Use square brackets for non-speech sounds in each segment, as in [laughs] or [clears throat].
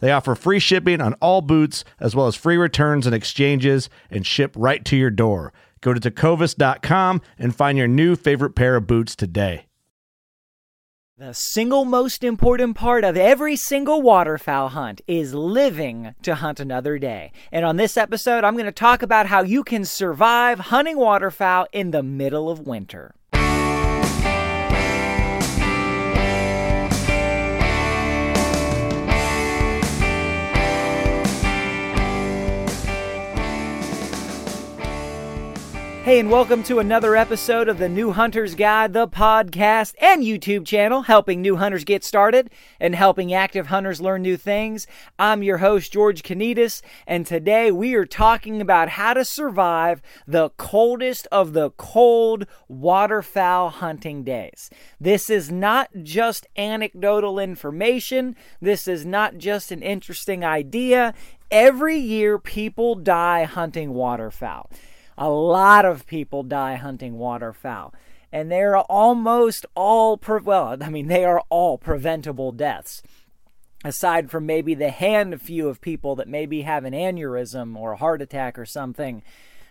They offer free shipping on all boots, as well as free returns and exchanges, and ship right to your door. Go to tecovas.com and find your new favorite pair of boots today. The single most important part of every single waterfowl hunt is living to hunt another day. And on this episode, I'm going to talk about how you can survive hunting waterfowl in the middle of winter. Hey, and welcome to another episode of the New Hunter's Guide, the podcast and YouTube channel, helping new hunters get started and helping active hunters learn new things. I'm your host, George Konetes, and today we are talking about how to survive the coldest of the cold waterfowl hunting days. This is not just anecdotal information, this is not just an interesting idea. Every year, people die hunting waterfowl. A lot of people die hunting waterfowl. And they're almost all, pre- well, [laughs] I mean, they are all preventable deaths. Aside from maybe the hand few of people that maybe have an aneurysm or a heart attack or something,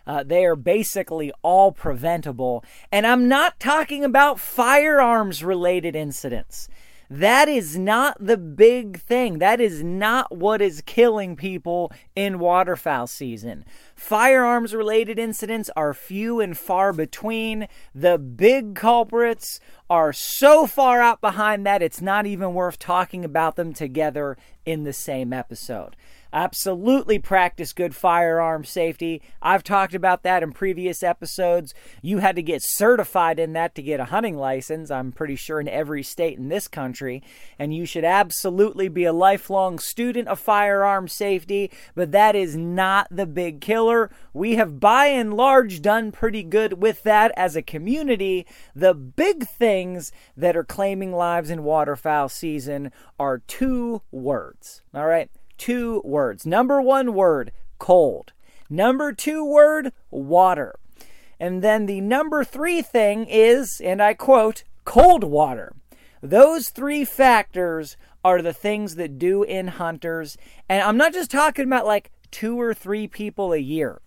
uh, they are basically all preventable. And I'm not talking about firearms related incidents. That is not the big thing. That is not what is killing people in waterfowl season. Firearms related incidents are few and far between. The big culprits are so far out behind that it's not even worth talking about them together in the same episode. Absolutely practice good firearm safety. I've talked about that in previous episodes. You had to get certified in that to get a hunting license, I'm pretty sure in every state in this country. And you should absolutely be a lifelong student of firearm safety, but that is not the big killer. We have by and large done pretty good with that as a community. The big things that are claiming lives in waterfowl season are two words. All right two words. Number one word, cold. Number two word, water. And then the number three thing is, and I quote, cold water. Those three factors are the things that do in hunters. And I'm not just talking about like two or three people a year.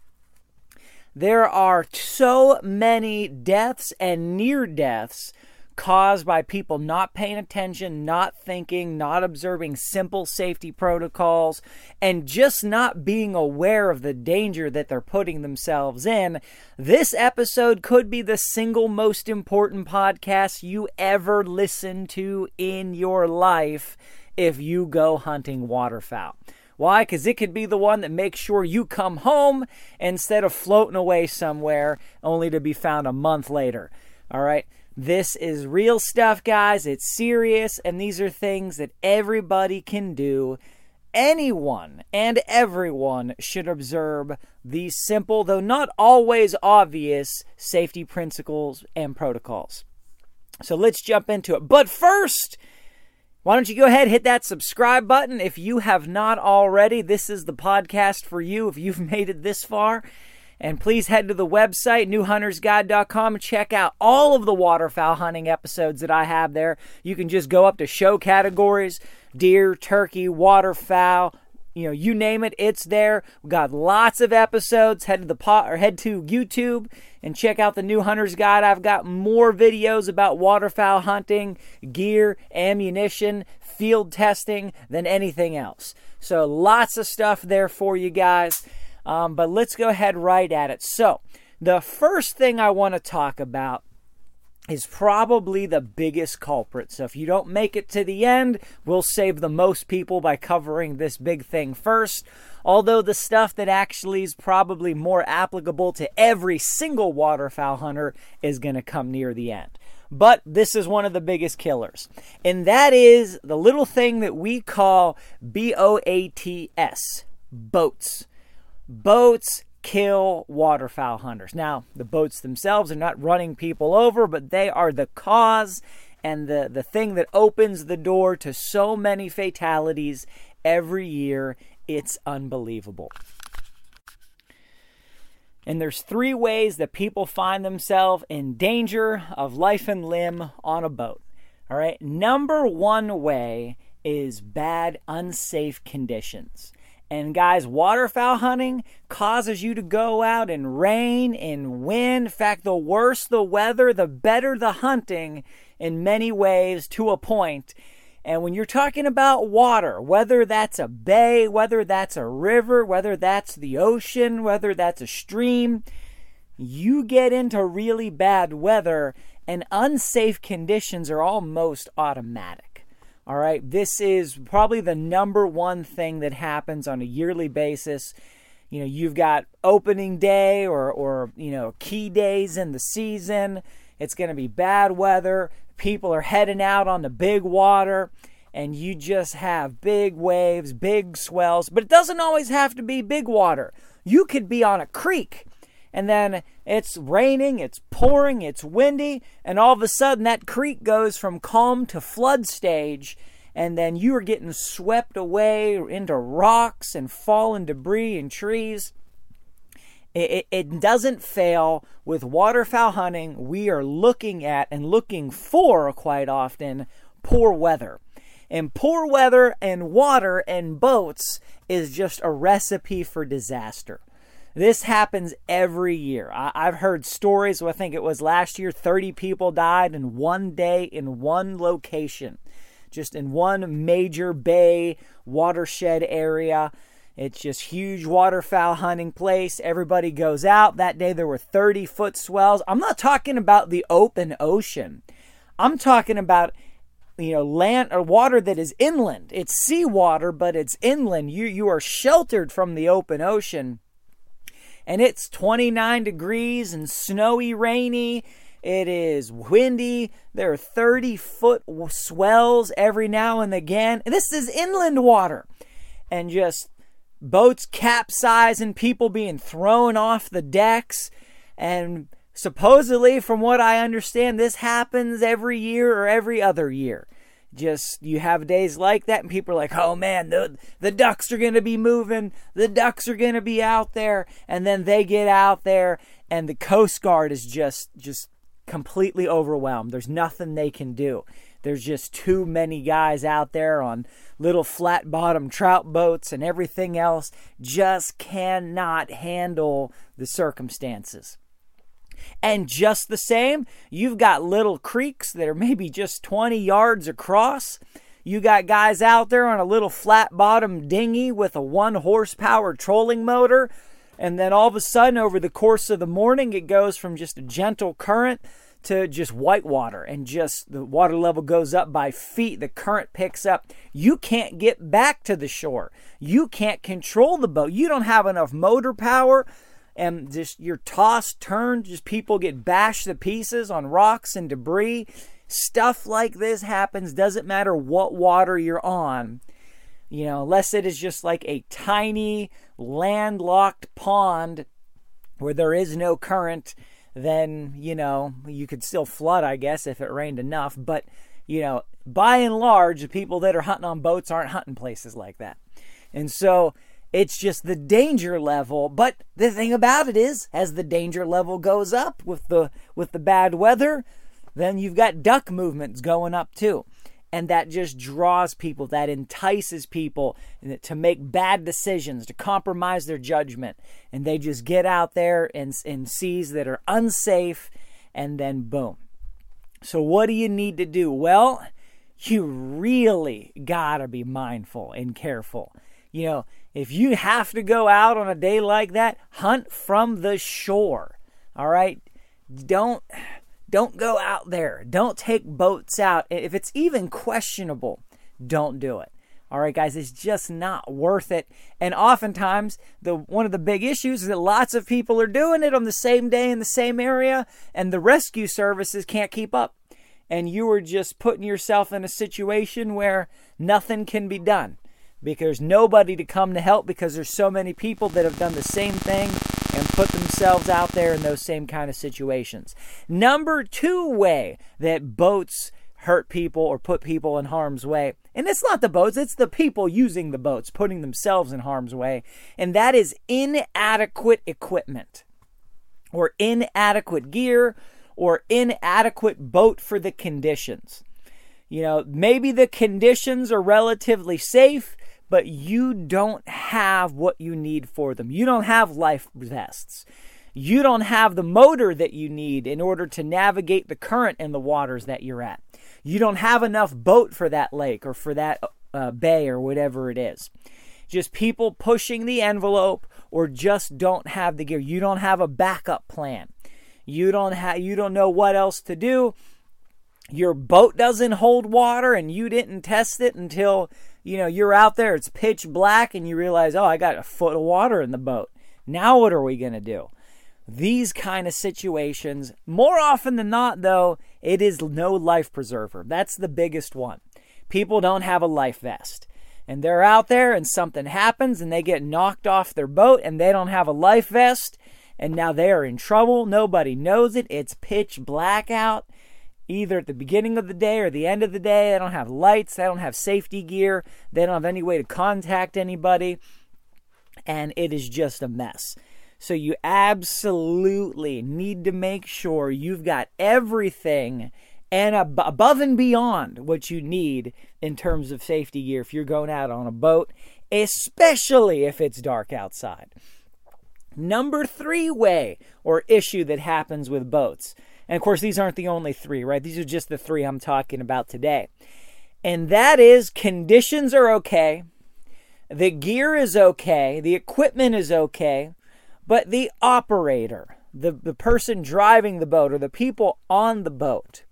There are so many deaths and near deaths caused by people not paying attention, not thinking, not observing simple safety protocols, and just not being aware of the danger that they're putting themselves in, this episode could be the single most important podcast you ever listen to in your life if you go hunting waterfowl. Why? Because it could be the one that makes sure you come home instead of floating away somewhere only to be found a month later. All right. This is real stuff, guys. It's serious, and these are things that everybody can do. Anyone and everyone should observe these simple, though not always obvious, safety principles and protocols. So let's jump into it. But first, why don't you go ahead hit that subscribe button if you have not already? This is the podcast for you if you've [laughs] made it this far. And please head to the website, newhuntersguide.com, and check out all of the waterfowl hunting episodes that I have there. You can just go up to show categories deer, turkey, waterfowl, you know, you name it, it's there. We got lots of episodes. Head to the pot or head to YouTube and check out the new hunter's guide. I've got more videos about waterfowl hunting, gear, ammunition, field testing than anything else. So lots of stuff there for you guys. Um, but let's go ahead right at it. So the first thing I want to talk about is probably the biggest culprit. So if you don't make it to the end, we'll save the most people by covering this big thing first. Although the stuff that actually is probably more applicable to every single waterfowl hunter is going to come near the end. But this is one of the biggest killers. And that is the little thing that we call B O A T S boats. Boats kill waterfowl hunters. Now, the boats themselves are not running people over, but they are the cause and the, the thing that opens the door to so many fatalities every year. It's unbelievable. And there's three ways that people find themselves in danger of life and limb on a boat. All right. Number one way is bad, unsafe conditions. And guys, waterfowl hunting causes you to go out in rain, in wind. In fact, the worse the weather, the better the hunting in many ways to a point. And when you're talking about water, whether that's a bay, whether that's a river, whether that's the ocean, whether that's a stream, you get into really bad weather and unsafe conditions are almost automatic. All right, this is probably the number one thing that happens on a yearly basis. You know, you've got opening day or, or you know, key days in the season. It's going to be bad weather. People are heading out on the big water, and you just have big waves, big swells. But it doesn't always have to be big water. You could be on a creek and then it's raining, it's pouring, it's windy, and all of a sudden that creek goes from calm to flood stage, and then you are getting swept away into rocks and fallen debris and trees. It, it, doesn't fail with waterfowl hunting. We are looking at and looking for quite often poor weather. And poor weather and water and boats is just a recipe for disaster. This happens every year. I, have heard stories, I think it was last year, 30 people died in one day in one location, just in one major bay watershed area. It's just huge waterfowl hunting place. Everybody goes out. That day there were 30 foot swells. I'm not talking about the open ocean. I'm talking about you know land or water that is inland. It's seawater, but it's inland. You you are sheltered from the open ocean and it's 29 degrees and snowy, rainy. It is windy. There are 30 foot swells every now and again. And this is inland water. And just boats capsizing, people being thrown off the decks. And supposedly, from what I understand, this happens every year or every other year just you have days like that and people are like oh man the the ducks are going to be moving. The ducks are going to be out there. And then they get out there and the coast guard is just just completely overwhelmed. There's nothing they can do. There's just too many guys out there on little flat bottom trout boats and everything else just cannot handle the circumstances and just the same, you've got little creeks that are maybe just 20 yards across. You got guys out there on a little flat bottom dinghy with a one horsepower trolling motor. And then all of a sudden, over the course of the morning, it goes from just a gentle current to just white water and just the water level goes up by feet. The current picks up. You can't get back to the shore. You can't control the boat. You don't have enough motor power and just you're tossed, turned, just people get bashed to pieces on rocks and debris. Stuff like this happens, doesn't matter what water you're on. You know, unless it is just like a tiny landlocked pond where there is no current, then, you know, you could still flood, I guess, if it rained enough. But, you know, by and large, the people that are hunting on boats aren't hunting places like that. And so It's just the danger level. But the thing about it is, as the danger level goes up with the with the bad weather, then you've got duck movements going up too. And that just draws people, that entices people to make bad decisions, to compromise their judgment. And they just get out there in, in seas that are unsafe, and then boom. So, what do you need to do? Well, you really gotta be mindful and careful. You know, if you have to go out on a day like that, hunt from the shore. All right? Don't don't go out there. Don't take boats out. If it's even questionable, don't do it. All right, guys, it's just not worth it. And oftentimes, the one of the big issues is that lots of people are doing it on the same day in the same area, and the rescue services can't keep up. And you are just putting yourself in a situation where nothing can be done because nobody to come to help because there's so many people that have done the same thing and put themselves out there in those same kind of situations. Number two way that boats hurt people or put people in harm's way. And it's not the boats, it's the people using the boats putting themselves in harm's way. And that is inadequate equipment or inadequate gear or inadequate boat for the conditions. You know, maybe the conditions are relatively safe, but you don't have what you need for them. You don't have life vests. You don't have the motor that you need in order to navigate the current in the waters that you're at. You don't have enough boat for that lake or for that uh, bay or whatever it is. Just people pushing the envelope or just don't have the gear. You don't have a backup plan. You don't have you don't know what else to do. Your boat doesn't hold water and you didn't test it until you know, you're out there, it's pitch black, and you realize, oh, I got a foot of water in the boat. Now, what are we going to do? These kind of situations, more often than not, though, it is no life preserver. That's the biggest one. People don't have a life vest. And they're out there, and something happens, and they get knocked off their boat, and they don't have a life vest, and now they are in trouble. Nobody knows it. It's pitch black out either at the beginning of the day or the end of the day. They don't have lights, they don't have safety gear, they don't have any way to contact anybody, and it is just a mess. So you absolutely need to make sure you've got everything and ab- above and beyond what you need in terms of safety gear if you're going out on a boat, especially if it's dark outside. Number three way or issue that happens with boats and of course, these aren't the only three, right? These are just the three I'm talking about today. And that is conditions are okay, the gear is okay, the equipment is okay, but the operator, the, the person driving the boat, or the people on the boat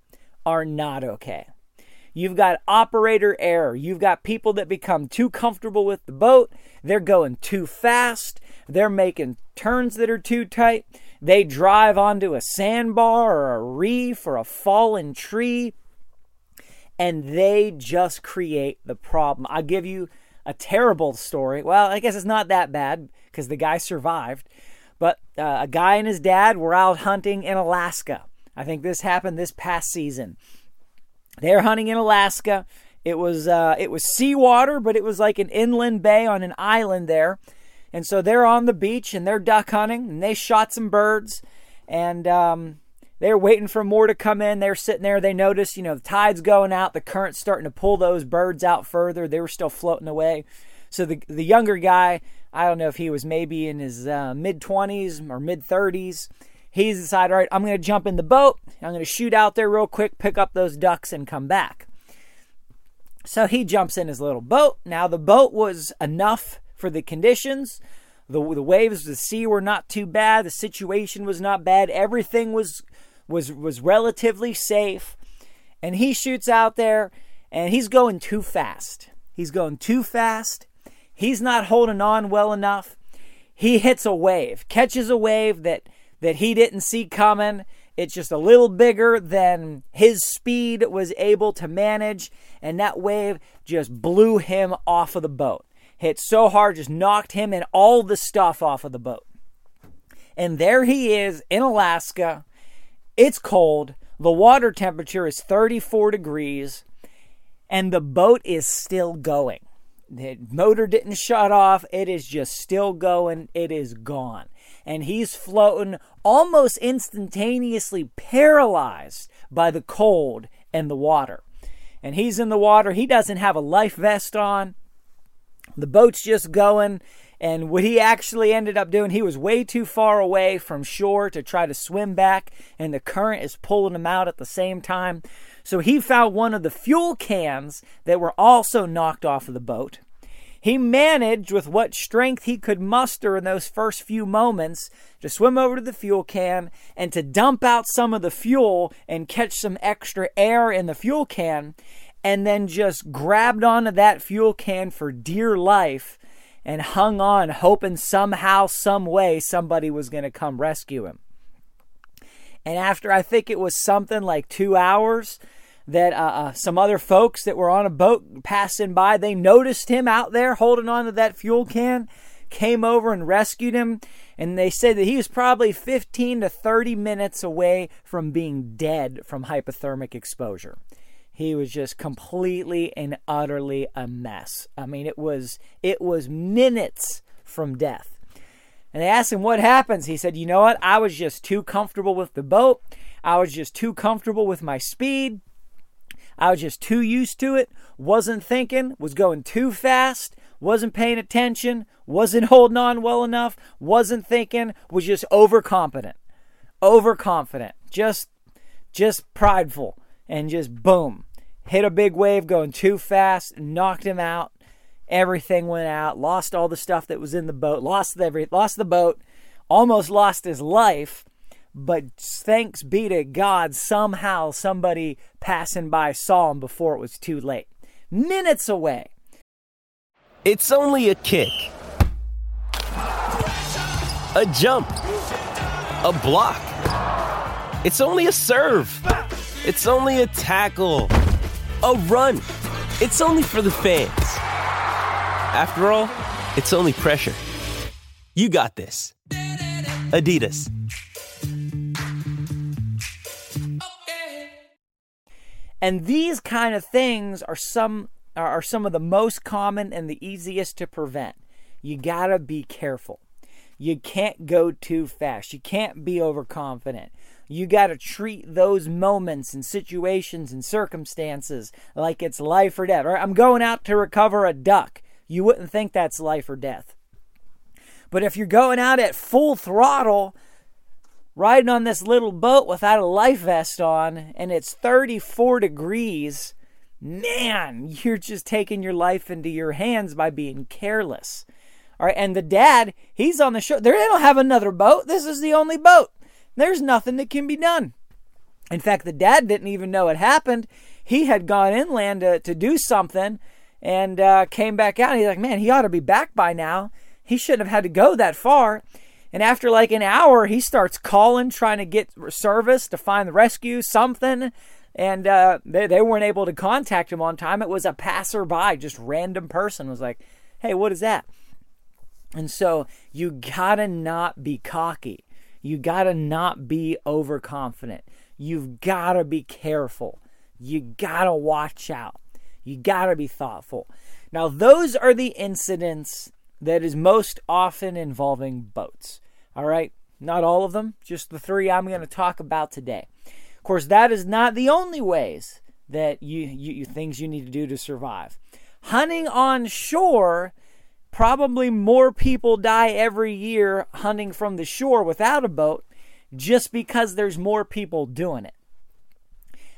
are not okay. You've got operator error. You've got people that become too comfortable with the boat. They're going too fast. They're making turns that are too tight. They drive onto a sandbar or a reef or a fallen tree, and they just create the problem. I'll give you a terrible story. Well, I guess it's not that bad because the guy survived. But uh, a guy and his dad were out hunting in Alaska. I think this happened this past season. They're hunting in Alaska. It was uh, it was seawater, but it was like an inland bay on an island there. And so they're on the beach and they're duck hunting and they shot some birds and um, they're waiting for more to come in. They're sitting there. They notice, you know, the tide's going out, the current's starting to pull those birds out further. They were still floating away. So the the younger guy, I don't know if he was maybe in his uh, mid 20s or mid 30s. He's decided, all right, I'm going to jump in the boat. I'm going to shoot out there real quick, pick up those ducks, and come back. So he jumps in his little boat. Now the boat was enough for the conditions. The, the waves, the sea were not too bad. The situation was not bad. Everything was was was relatively safe. And he shoots out there and he's going too fast. He's going too fast. He's not holding on well enough. He hits a wave, catches a wave that that he didn't see coming. It's just a little bigger than his speed was able to manage, and that wave just blew him off of the boat hit so hard, just knocked him and all the stuff off of the boat. And there he is in Alaska. It's cold. The water temperature is 34 degrees, and the boat is still going. The motor didn't shut off. It is just still going. It is gone. And he's floating almost instantaneously paralyzed by the cold and the water. And he's in the water. He doesn't have a life vest on. The boat's just going. And what he actually ended up doing, he was way too far away from shore to try to swim back, and the current is pulling him out at the same time. So he found one of the fuel cans that were also knocked off of the boat. He managed, with what strength he could muster in those first few moments, to swim over to the fuel can and to dump out some of the fuel and catch some extra air in the fuel can, and then just grabbed onto that fuel can for dear life and hung on, hoping somehow, some way, somebody was going to come rescue him. And after I think it was something like two hours, that uh, uh, some other folks that were on a boat passing by, they noticed him out there holding on to that fuel can, came over and rescued him. And they said that he was probably 15 to 30 minutes away from being dead from hypothermic exposure. He was just completely and utterly a mess. I mean, it was it was minutes from death. And they asked him what happens. He said, "You know what? I was just too comfortable with the boat. I was just too comfortable with my speed. I was just too used to it. Wasn't thinking, was going too fast, wasn't paying attention, wasn't holding on well enough, wasn't thinking, was just overconfident. Overconfident. Just just prideful and just boom hit a big wave going too fast, knocked him out. Everything went out, lost all the stuff that was in the boat, lost every lost the boat, almost lost his life. But thanks be to God, somehow somebody passing by saw him before it was too late. Minutes away. It's only a kick, a jump, a block. It's only a serve. It's only a tackle a run. It's only for the fans. After all, it's only pressure. You got this. Adidas. And these kind of things are some are some of the most common and the easiest to prevent. You got to be careful. You can't go too fast. You can't be overconfident. You got to treat those moments and situations and circumstances like it's life or death. I'm going out to recover a duck. You wouldn't think that's life or death. But if you're going out at full throttle, riding on this little boat without a life vest on, and it's 34 degrees, man, [laughs] you're just taking your life into your hands by being careless. All right, and the dad, he's on the shore. They don't have another boat. This is the only boat. There's nothing that can be done. In fact, the dad didn't even know it happened. He had gone inland to, to do something and uh, came back out. And he's like, man, he ought to be back by now. He shouldn't have had to go that far. And after like an hour, he starts calling, trying to get service to find the rescue, something. And uh, they, they weren't able to contact him on time. It was a passerby, just random person was like, hey, what is that? And so you gotta not be cocky. You got to not be overconfident. You've got to be careful. You got to watch out. You got to be thoughtful. Now, those are the incidents that is most often involving boats. All right? Not all of them, just the three I'm going to talk about today. Of course, that is not the only ways that you, you, you things you need to do to survive. Hunting on shore probably more people die every year hunting from the shore without a boat just because there's more people doing it.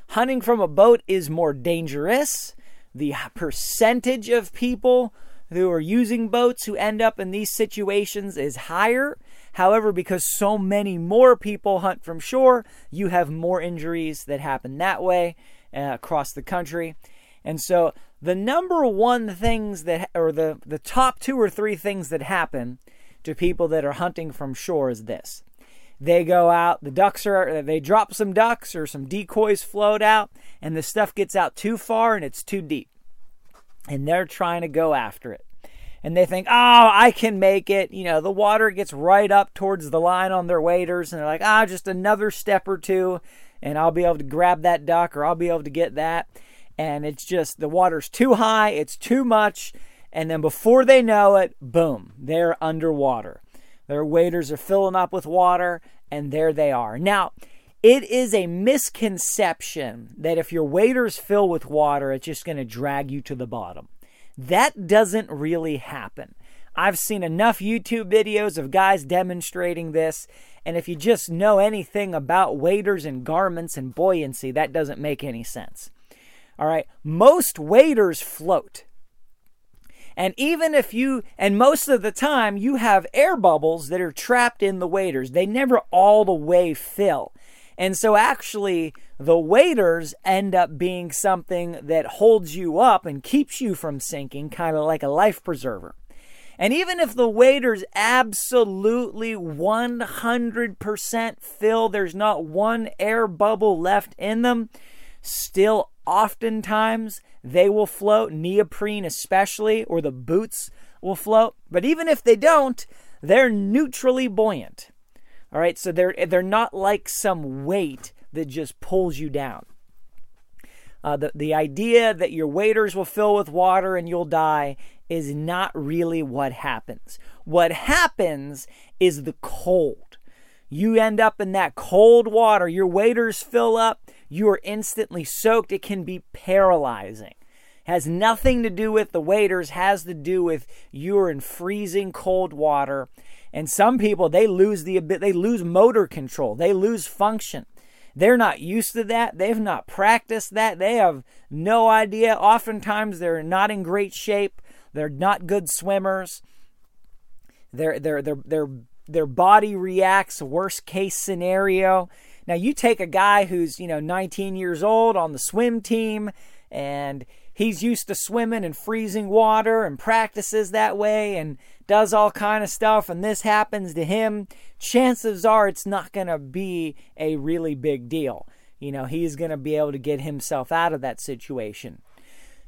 Hunting from a boat is more dangerous. The percentage of people who are using boats who end up in these situations is higher. However, because so many more people hunt from shore, you have more injuries that happen that way uh, across the country. And so the number one things that, or the, the top two or three things that happen to people that are hunting from shore is this. They go out, the ducks are, they drop some ducks or some decoys float out, and the stuff gets out too far and it's too deep. And they're trying to go after it. And they think, oh, I can make it. You know, the water gets right up towards the line on their waders, and they're like, ah, just another step or two, and I'll be able to grab that duck or I'll be able to get that and it's just the water's too high, it's too much, And then before they know it, boom, they're underwater. Their waders are filling up with water, and there they are. Now, it is a misconception that if your waders fill with water, it's just going to drag you to the bottom. That doesn't really happen. I've seen enough YouTube videos of guys demonstrating this, and if you just know anything about waders and garments and buoyancy, that doesn't make any sense. All right, most waders float. And even if you, and most of the time, you have air bubbles that are trapped in the waders. They never all the way fill. And so, actually, the waders end up being something that holds you up and keeps you from sinking, kind of like a life preserver. And even if the waders absolutely 100% fill, there's not one air bubble left in them, still oftentimes they will float, neoprene especially, or the boots will float. But even if they don't, they're neutrally buoyant. All right, so they're they're not like some weight that just pulls you down. Uh, the the idea that your waders will fill with water and you'll die is not really what happens. What happens is the cold. You end up in that cold water. Your waders fill up. You are instantly soaked. It can be paralyzing has nothing to do with the waders has to do with you're in freezing cold water and some people they lose the they lose motor control they lose function they're not used to that they've not practiced that they have no idea oftentimes they're not in great shape they're not good swimmers They're they're they're their their body reacts worst case scenario. Now you take a guy who's you know 19 years old on the swim team and he's used to swimming in freezing water and practices that way and does all kind of stuff and this happens to him chances are it's not going to be a really big deal. You know he's going to be able to get himself out of that situation.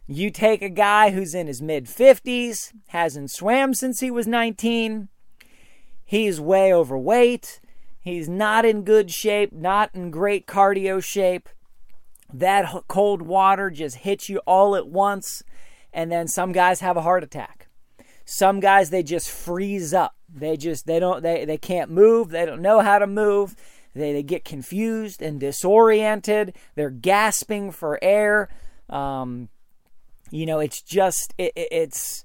You take a guy who's in his mid 50s hasn't swam since he was 19 he's way overweight. He's not in good shape not in great cardio shape. That cold water just hits you all at once and then some guys have a heart attack. Some guys they just freeze up. They just they don't they, they can't move. They don't know how to move. They, they get confused and disoriented. They're gasping for air. Um, you know it's just it, it, it's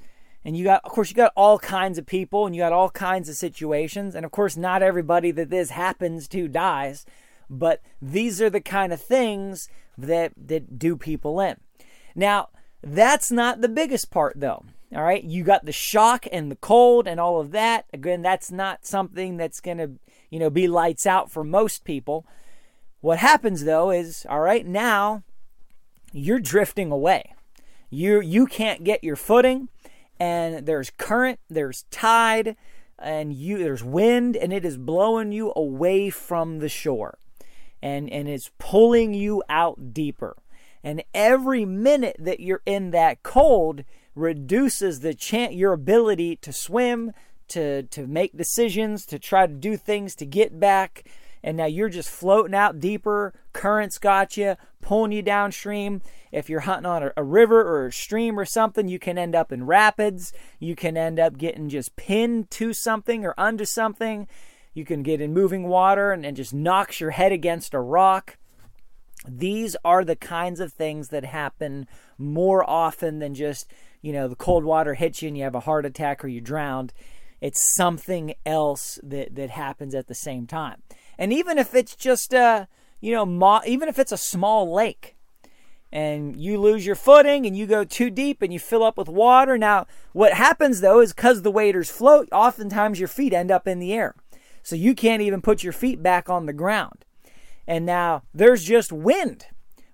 and you got of course you got all kinds of people and you got all kinds of situations and of course not everybody that this happens to dies but these are the kind of things that that do people in. Now, that's not the biggest part though. All right, you got the shock and the cold and all of that. Again, that's not something that's going to, you know, be lights out for most people. What happens though is, all right, now you're drifting away. You you can't get your footing and there's current, there's tide, and you there's wind and it is blowing you away from the shore and and it's pulling you out deeper. And every minute that you're in that cold reduces the chance your ability to swim, to to make decisions, to try to do things to get back. And now you're just floating out deeper. Currents got you, pulling you downstream. If you're hunting on a, a river or a stream or something, you can end up in rapids. You can end up getting just pinned to something or under something. You can get in moving water and, and just knocks your head against a rock. These are the kinds of things that happen more often than just, you know, the cold water hits you and you have a heart attack or you drowned. It's something else that, that happens at the same time. And even if it's just a, you know, mo- even if it's a small lake, and you lose your footing and you go too deep and you fill up with water. Now, what happens though is because the waders float, oftentimes your feet end up in the air. So you can't even put your feet back on the ground. And now there's just wind,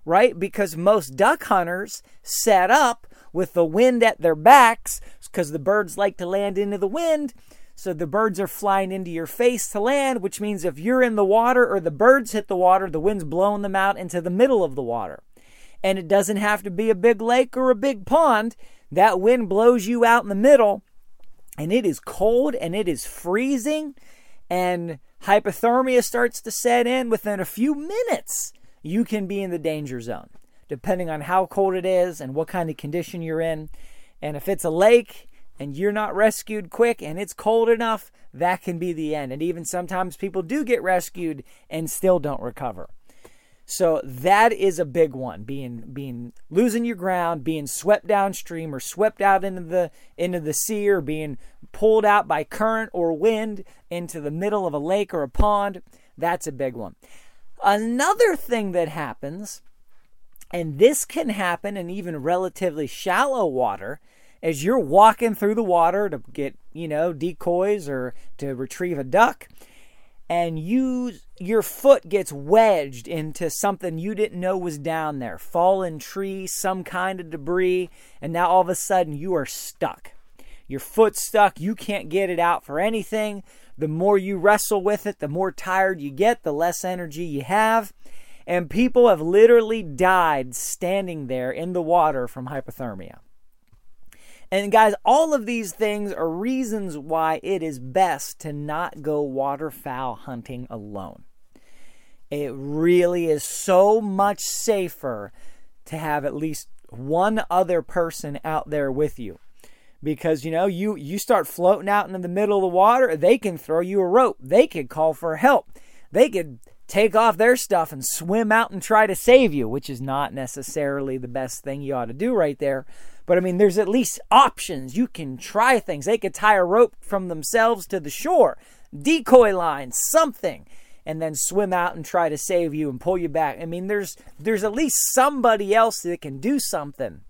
right? Because most duck hunters set up with the wind at their backs because the birds like to land into the wind. So the birds are flying into your face to land, which means if you're in the water or the birds hit the water, the wind's blowing them out into the middle of the water. And it doesn't have to be a big lake or a big pond. That wind blows you out in the middle, and it is cold and it is freezing and hypothermia starts to set in within a few minutes, you can be in the danger zone, depending on how cold it is and what kind of condition you're in. And if it's a lake and you're not rescued quick and it's cold enough, that can be the end. And even sometimes people do get rescued and still don't recover. So that is a big one. Being being losing your ground, being swept downstream or swept out into the into the sea or being pulled out by current or wind into the middle of a lake or a pond, that's a big one. Another thing that happens, and this can happen in even relatively shallow water, as you're walking through the water to get, you know, decoys or to retrieve a duck and you your foot gets wedged into something you didn't know was down there fallen tree some kind of debris and now all of a sudden you are stuck. Your foot's stuck. You can't get it out for anything. The more you wrestle with it the more tired you get the less energy you have. And people have literally died standing there in the water from hypothermia and guys, all of these things are reasons why it is best to not go waterfowl hunting alone. It really is so much safer to have at least one other person out there with you. Because you know, you you start floating out into the middle of the water, they can throw you a rope. They could call for help. They could take off their stuff and swim out and try to save you, which is not necessarily the best thing you ought to do right there. But I mean, there's at least options. You can try things. They could tie a rope from themselves to the shore, decoy line, something, and then swim out and try to save you and pull you back. I mean, there's there's at least somebody else that can do something.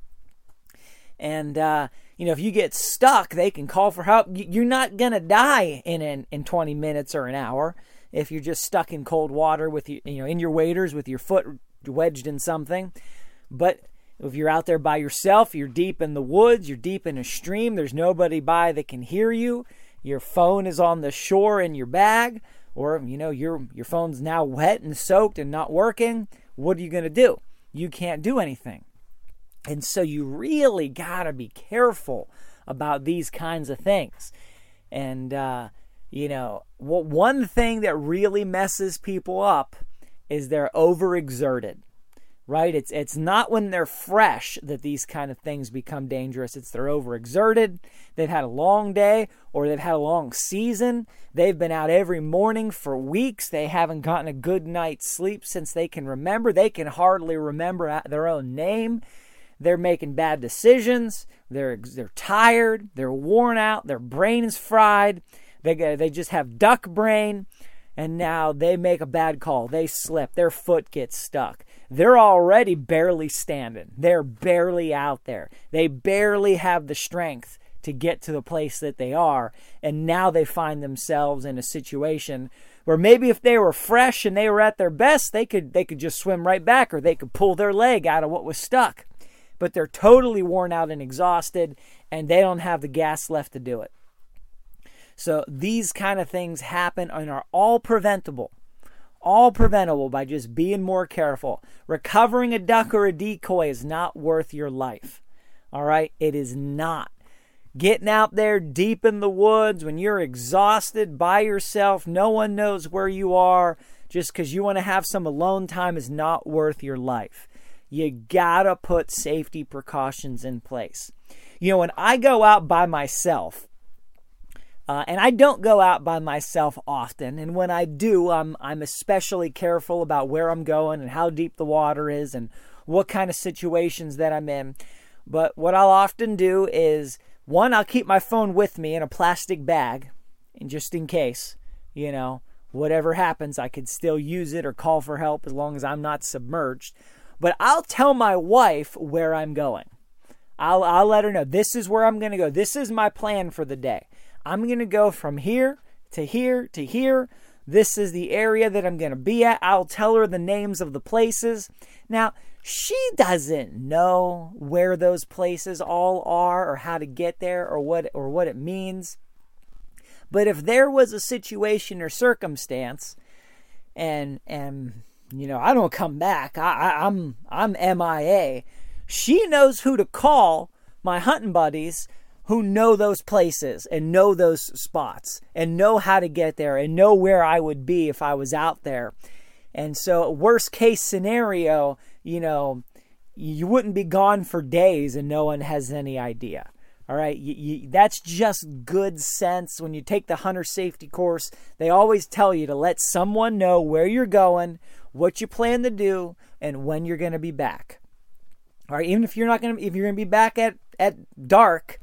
And uh, you know, if you get stuck, they can call for help. You're not gonna die in in, in 20 minutes or an hour if you're just stuck in cold water with you, you know, in your waders with your foot wedged in something. But if you're out there by yourself, you're deep in the woods, you're deep in a stream, there's nobody by that can hear you. Your phone is on the shore in your bag, or you know, your your phone's now wet and soaked and not working. What are you going to do? You can't do anything. And so you really got to be careful about these kinds of things. And uh, you know, what one thing that really messes people up is they're overexerted right? It's it's not when they're fresh that these kind of things become dangerous. It's they're overexerted, they've had a long day, or they've had a long season. They've been out every morning for weeks. They haven't gotten a good night's sleep since they can remember. They can hardly remember their own name. They're making bad decisions. They're they're tired. They're worn out. Their brain is fried. They they just have duck brain, and now they make a bad call. They slip. Their foot gets stuck they're already barely standing. They're barely out there. They barely have the strength to get to the place that they are. And now they find themselves in a situation where maybe if they were fresh and they were at their best, they could they could just swim right back or they could pull their leg out of what was stuck. But they're totally worn out and exhausted and they don't have the gas left to do it. So these kind of things happen and are all preventable all preventable by just being more careful. Recovering a duck or a decoy is not worth your life. All right? It is not. Getting out there deep in the woods when you're exhausted by yourself, no one knows where you are, just because you want to have some alone time is not worth your life. You gotta put safety precautions in place. You know, when I go out by myself, uh, and I don't go out by myself often. And when I do, I'm, I'm especially careful about where I'm going and how deep the water is and what kind of situations that I'm in. But what I'll often do is one, I'll keep my phone with me in a plastic bag, and just in case, you know, whatever happens, I could still use it or call for help as long as I'm not submerged. But I'll tell my wife where I'm going. I'll, I'll let her know this is where I'm going to go. This is my plan for the day. I'm going to go from here to here to here. This is the area that I'm going to be at. I'll tell her the names of the places. Now, she doesn't know where those places all are or how to get there or what or what it means. But if there was a situation or circumstance and and you know, I don't come back. I, I I'm I'm MIA. She knows who to call my hunting buddies who know those places and know those spots and know how to get there and know where I would be if I was out there. And so, worst case scenario, you know, you wouldn't be gone for days and no one has any idea. All right, you, you, that's just good sense. When you take the hunter safety course, they always tell you to let someone know where you're going, what you plan to do, and when you're going to be back. All right, even if you're not going to, if you're going to be back at at dark,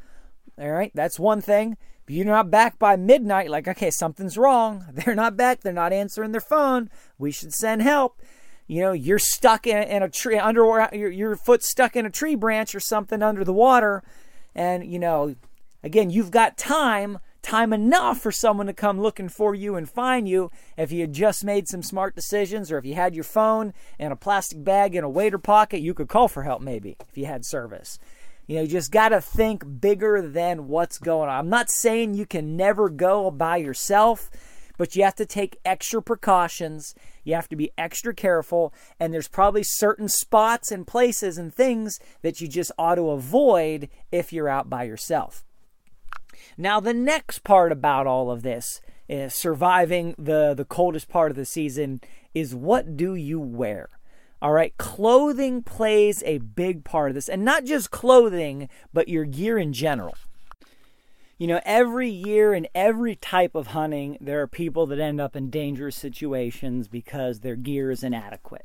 all right, that's one thing. But you're not back by midnight. Like, okay, something's wrong. [laughs] They're not back. They're not answering their phone. We should send help you know you're stuck in, in a tree under your, your foot stuck in a tree branch or something under the water and, you know, again, you've got time, time enough for someone to come looking for you and find you if you had just made some smart decisions or if you had your phone and a plastic bag in a wader pocket, you could call for help maybe if you had service. You know, you just got to think bigger than what's going on. I'm not saying you can never go by yourself but you have to take extra precautions. You have to be extra careful. And there's probably certain spots and places and things that you just ought to avoid if you're out by yourself. Now, the next part about all of this is surviving the, the coldest part of the season is what do you wear? All right, clothing plays a big part of this, and not just clothing, but your gear in general you know, every year in every type of hunting, there are people that end up in dangerous situations because their gear is inadequate.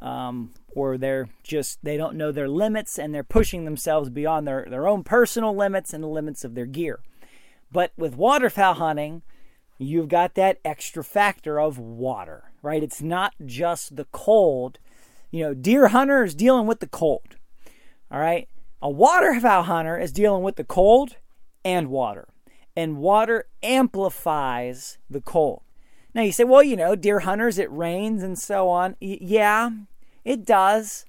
Um, or they're just, they don't know their limits and they're pushing themselves beyond their, their own personal limits and the limits of their gear. But with waterfowl hunting, you've got that extra factor of water, right? It's not just the cold. You know, deer hunter is dealing with the cold, all right? A waterfowl hunter is dealing with the cold and water. And water amplifies the cold. Now you say, well, you know, deer hunters, it rains and so on. Y- yeah, it does.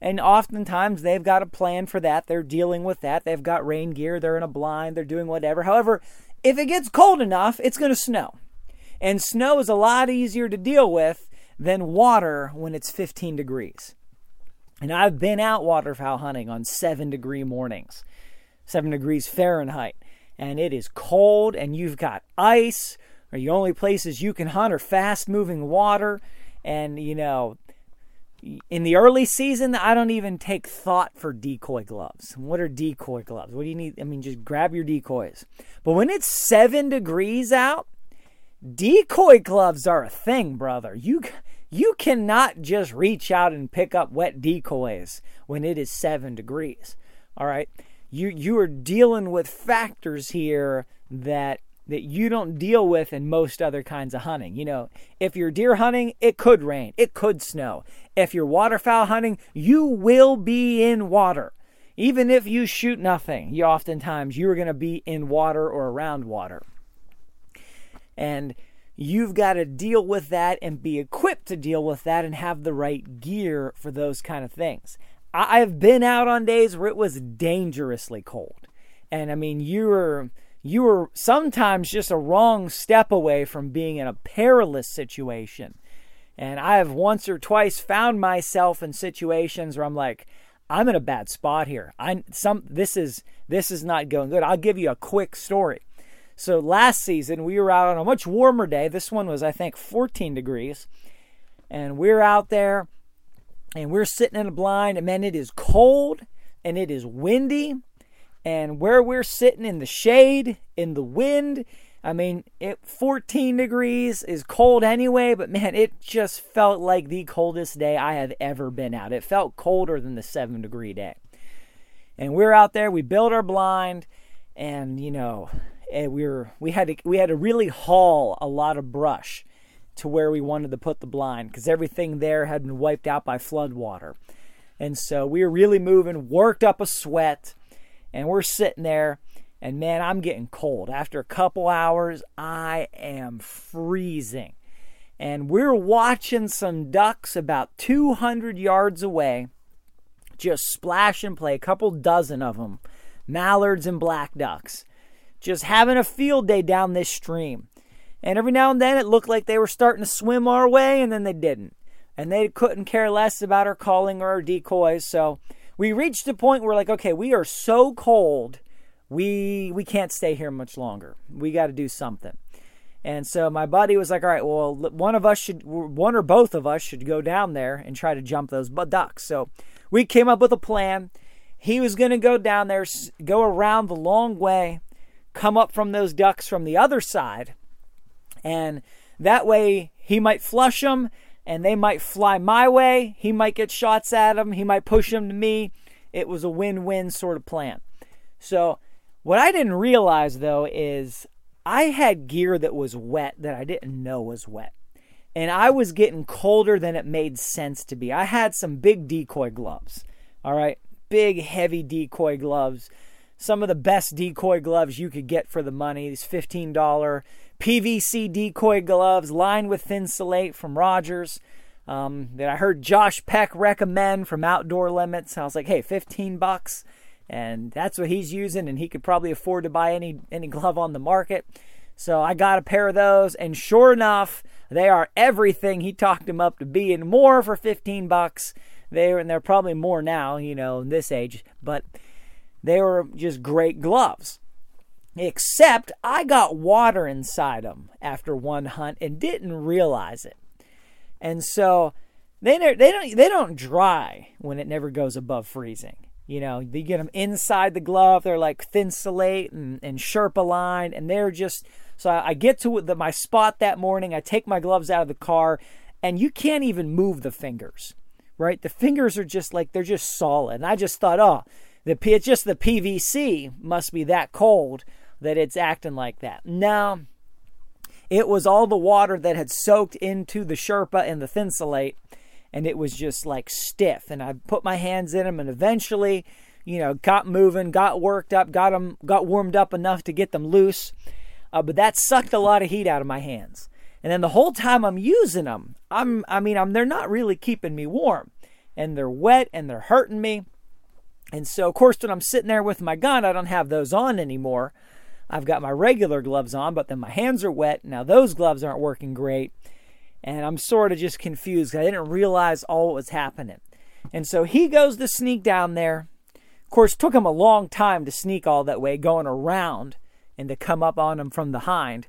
And oftentimes they've got a plan for that. They're dealing with that. They've got rain gear. They're in a blind. They're doing whatever. However, if it gets cold enough, it's going to snow. And snow is a lot easier to deal with than water when it's 15 degrees. And I've been out waterfowl hunting on seven degree mornings. 7 degrees Fahrenheit. And it is cold, and you've got ice, or the only places you can hunt are fast moving water. And, you know, in the early season, I don't even take thought for decoy gloves. What are decoy gloves? What do you need? I mean, just grab your decoys. But when it's seven degrees out, decoy gloves are a thing, brother. You you cannot just reach out and pick up wet decoys when it is seven degrees. All right you you are dealing with factors here that that you don't deal with in most other kinds of hunting. You know, if you're deer hunting, it could rain, it could snow. If you're waterfowl hunting, you will be in water. Even if you shoot nothing, you oftentimes you're going to be in water or around water. And you've got to deal with that and be equipped to deal with that and have the right gear for those kind of things. I've been out on days where it was dangerously cold. And I mean, you were you were sometimes just a wrong step away from being in a perilous situation. And I have once or twice found myself in situations where I'm like, I'm in a bad spot here. I some this is this is not going good. I'll give you a quick story. So last season we were out on a much warmer day. This one was I think 14 degrees. And we're out there and we're sitting in a blind, and man, it is cold and it is windy. And where we're sitting in the shade, in the wind, I mean, it 14 degrees is cold anyway, but man, it just felt like the coldest day I have ever been out. It felt colder than the 7 degree day. And we're out there, we build our blind, and you know, and we were we had to we had to really haul a lot of brush to where we wanted to put the blind because everything there had been wiped out by flood water. And so we were really moving, worked up a sweat, and we're sitting there. And man, I'm getting cold. After a couple hours, I am freezing. And we're watching some ducks about 200 yards away just splash and play, a couple dozen of them, mallards and black ducks, just having a field day down this stream. And every now and then it looked like they were starting to swim our way, and then they didn't. And they couldn't care less about our calling or our decoys. So we reached a point where, like, okay, we are so cold, we we can't stay here much longer. We got to do something. And so my buddy was like, all right, well, one of us should, one or both of us should go down there and try to jump those ducks. So we came up with a plan he was going to go down there, go around the long way, come up from those ducks from the other side, and that way he might flush them and they might fly my way. He might get shots at them. He might push them to me. It was a win win sort of plan. So, what I didn't realize though is I had gear that was wet that I didn't know was wet. And I was getting colder than it made sense to be. I had some big decoy gloves. All right. Big, heavy decoy gloves. Some of the best decoy gloves you could get for the money. These $15 PVC decoy gloves lined with Thinsulate from Rogers um, that I heard Josh Peck recommend from Outdoor Limits. I was like, hey, 15 bucks. And that's what he's using, and he could probably afford to buy any, any [laughs] glove on the market. So I got a pair of those, and sure enough, they are everything he talked them up to be and more for 15 bucks. They and they're probably more now, you know, in this age, but they were just great gloves. Except I got water inside them after one hunt and didn't realize it. And so they they don't they don't dry when it never goes above freezing. You know, you get them inside the glove. They're like Thinsulate and, and Sherpa line, and they're just. So I, I get to the, my spot that morning. I take my gloves out of the car, and you can't even move the fingers, right? The fingers are just like they're just solid. And I just thought, oh, the it's just the PVC must be that cold that it's acting like that. Now, it was all the water that had soaked into the Sherpa and the Thinsulate, and it was just like stiff. And I put my hands in them, and eventually, you know, got moving, got worked up, got them, got warmed up enough to get them loose. Uh, but that sucked a lot of heat out of my hands. And then the whole time I'm using them, I'm, I mean, I'm, they're not really keeping me warm, and they're wet and they're hurting me. And so, of course, when I'm sitting there with my gun, I don't have those on anymore. I've got my regular gloves on, but then my hands are wet. Now those gloves aren't working great. And I'm sort of just confused. I didn't realize all what was happening. And so he goes to sneak down there. Of course, took him a long time to sneak all that way, going around and to come up on him from behind.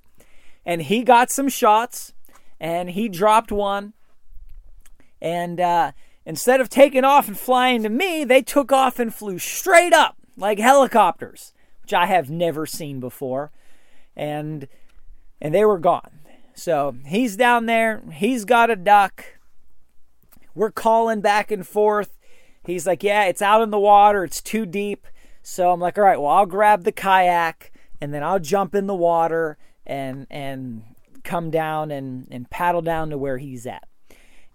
And he got some shots and he dropped one. And uh, instead of taking off and flying to me, they took off and flew straight up like helicopters which I have never seen before. And and they were gone. So he's down there, he's got a duck. We're calling back and forth. He's like, Yeah, it's out in the water, it's too deep. So I'm like, all right, well, I'll grab the kayak and then I'll jump in the water and and come down and, and paddle down to where he's at.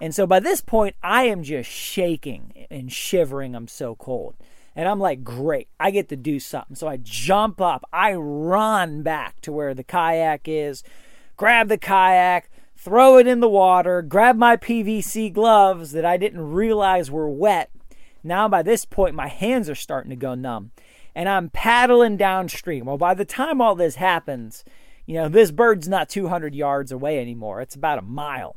And so by this point, I am just shaking and shivering. I'm so cold. And I'm like, great, I get to do something. So I jump up, I run back to where the kayak is, grab the kayak, throw it in the water, grab my PVC gloves that I didn't realize were wet. Now, by this point, my hands are starting to go numb. And I'm paddling downstream. Well, by the time all this happens, you know, this bird's not 200 yards away anymore. It's about a mile.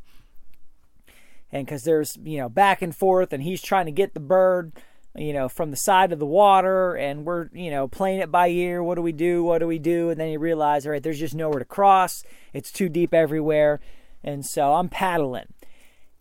And because there's, you know, back and forth, and he's trying to get the bird you know, from the side of the water and we're, you know, playing it by ear. What do we do? What do we do? And then you realize, all right, there's just nowhere to cross. It's too deep everywhere. And so I'm paddling.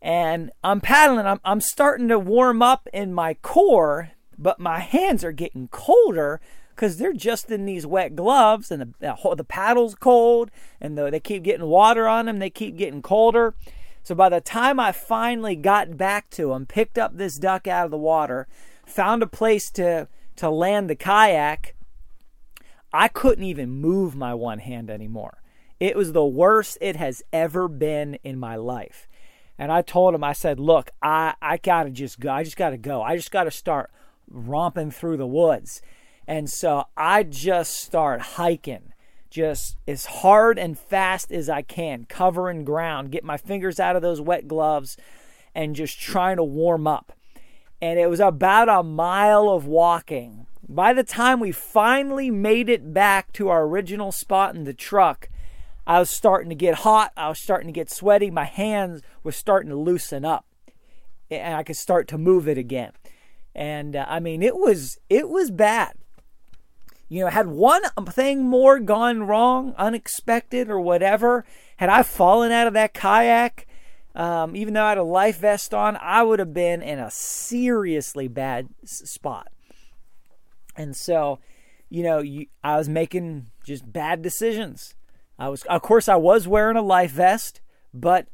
And I'm paddling. I'm, I'm starting to warm up in my core, but my hands are getting colder because they're just in these wet gloves and the, the paddle's cold and the, they keep getting water on them. They keep getting colder. So by the time I finally got back to him, picked up this duck out of the water, found a place to to land the kayak, I couldn't even move my one hand anymore. It was the worst it has ever been in my life. And I told him, I said, look, I, I gotta just go. I just gotta go. I just gotta start romping through the woods. And so I just start hiking just as hard and fast as I can, covering ground, get my fingers out of those wet gloves, and just trying to warm up and it was about a mile of walking. By the time we finally made it back to our original spot in the truck, I was starting to get hot. I was starting to get sweaty. My hands were starting to loosen up, and I could start to move it again. And uh, I mean, it was it was bad. You know, had one thing more gone wrong, unexpected or whatever, had I fallen out of that kayak, um, even though I had a life vest on, I would have been in a seriously bad spot. And so, you know, you, I was making just bad decisions. I was, of course, I was wearing a life vest, but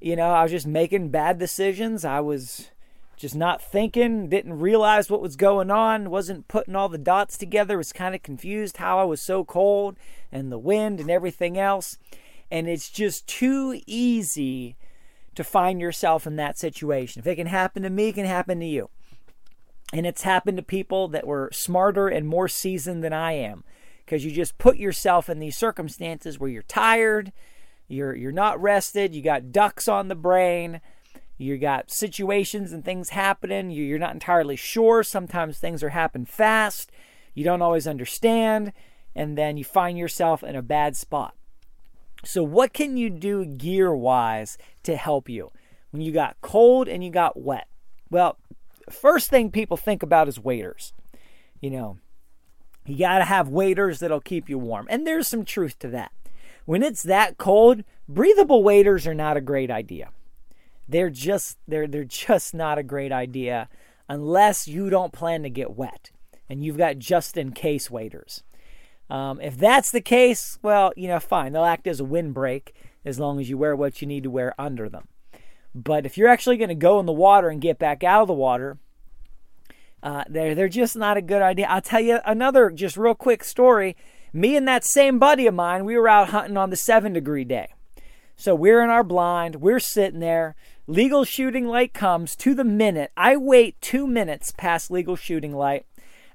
you know, I was just making bad decisions. I was just not thinking, didn't realize what was going on, wasn't putting all the dots together, was kind of confused how I was so cold and the wind and everything else. And it's just too easy to find yourself in that situation. If it can happen to me, it can happen to you. And it's happened to people that were smarter and more seasoned than I am because you just put yourself in these circumstances where you're tired, you're you're not rested, you got ducks on the brain, you got situations and things happening, you're not entirely sure. Sometimes things are happening fast, you don't always understand, and then you find yourself in a bad spot. So what can you do gear wise to help you when you got cold and you got wet? Well, first thing people think about is waders. You know, you got to have waders that'll keep you warm. And there's some truth to that. When it's that cold, breathable waders are not a great idea. They're just they're they're just not a great idea unless you don't plan to get wet and you've got just in case waders. Um, if that's the case, well, you know, fine. They'll act as a windbreak as long as you wear what you need to wear under them. But if you're actually going to go in the water and get back out of the water, uh, they're they're just not a good idea. I'll tell you another just real quick story. Me and that same buddy of mine, we were out hunting on the seven degree day. So we're in our blind, we're sitting there. Legal shooting light comes to the minute. I wait two minutes past legal shooting light,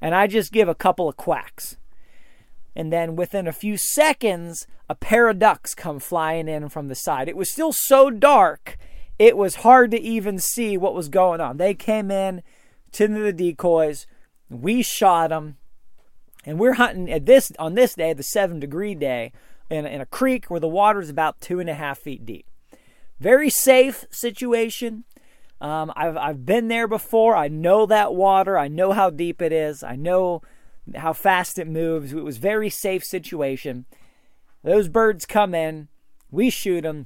and I just give a couple of quacks. And then within a few seconds, a pair of ducks come flying in from the side. It was still so dark, it was hard to even see what was going on. They came in to the decoys. We shot them, and we're hunting at this on this day, the seven degree day, in, in a creek where the water is about two and a half feet deep. Very safe situation. Um, I've I've been there before. I know that water. I know how deep it is. I know how fast it moves. It was very safe situation. Those birds come in. We shoot them.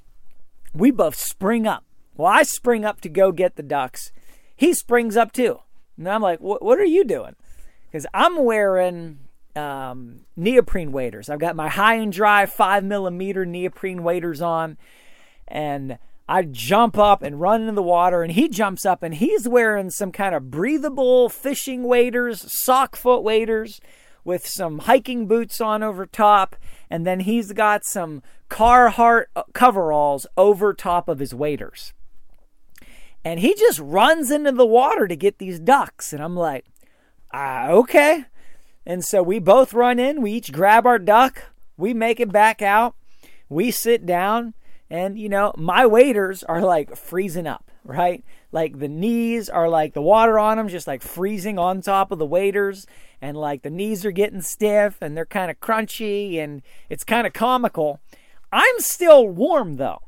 We both spring up. Well, I spring up to go get the ducks. He springs up too. And I'm like, what are you doing? Because I'm wearing um, neoprene waders. I've got my high and dry five millimeter neoprene waders on, and I jump up and run into the water, and he jumps up and he's wearing some kind of breathable fishing waders, sock foot waders with some hiking boots on over top, and then he's got some Carhartt coveralls over top of his waders and he just runs into the water to get these ducks. And I'm like, ah, okay. And so we both run in, we each grab our duck, we make it back out, we sit down, and you know, my waders are like freezing up, right? Like the knees are like the water on them, just like freezing on top of the waders, and like the knees are getting stiff and they're kind of crunchy, and it's kind of comical. I'm still warm though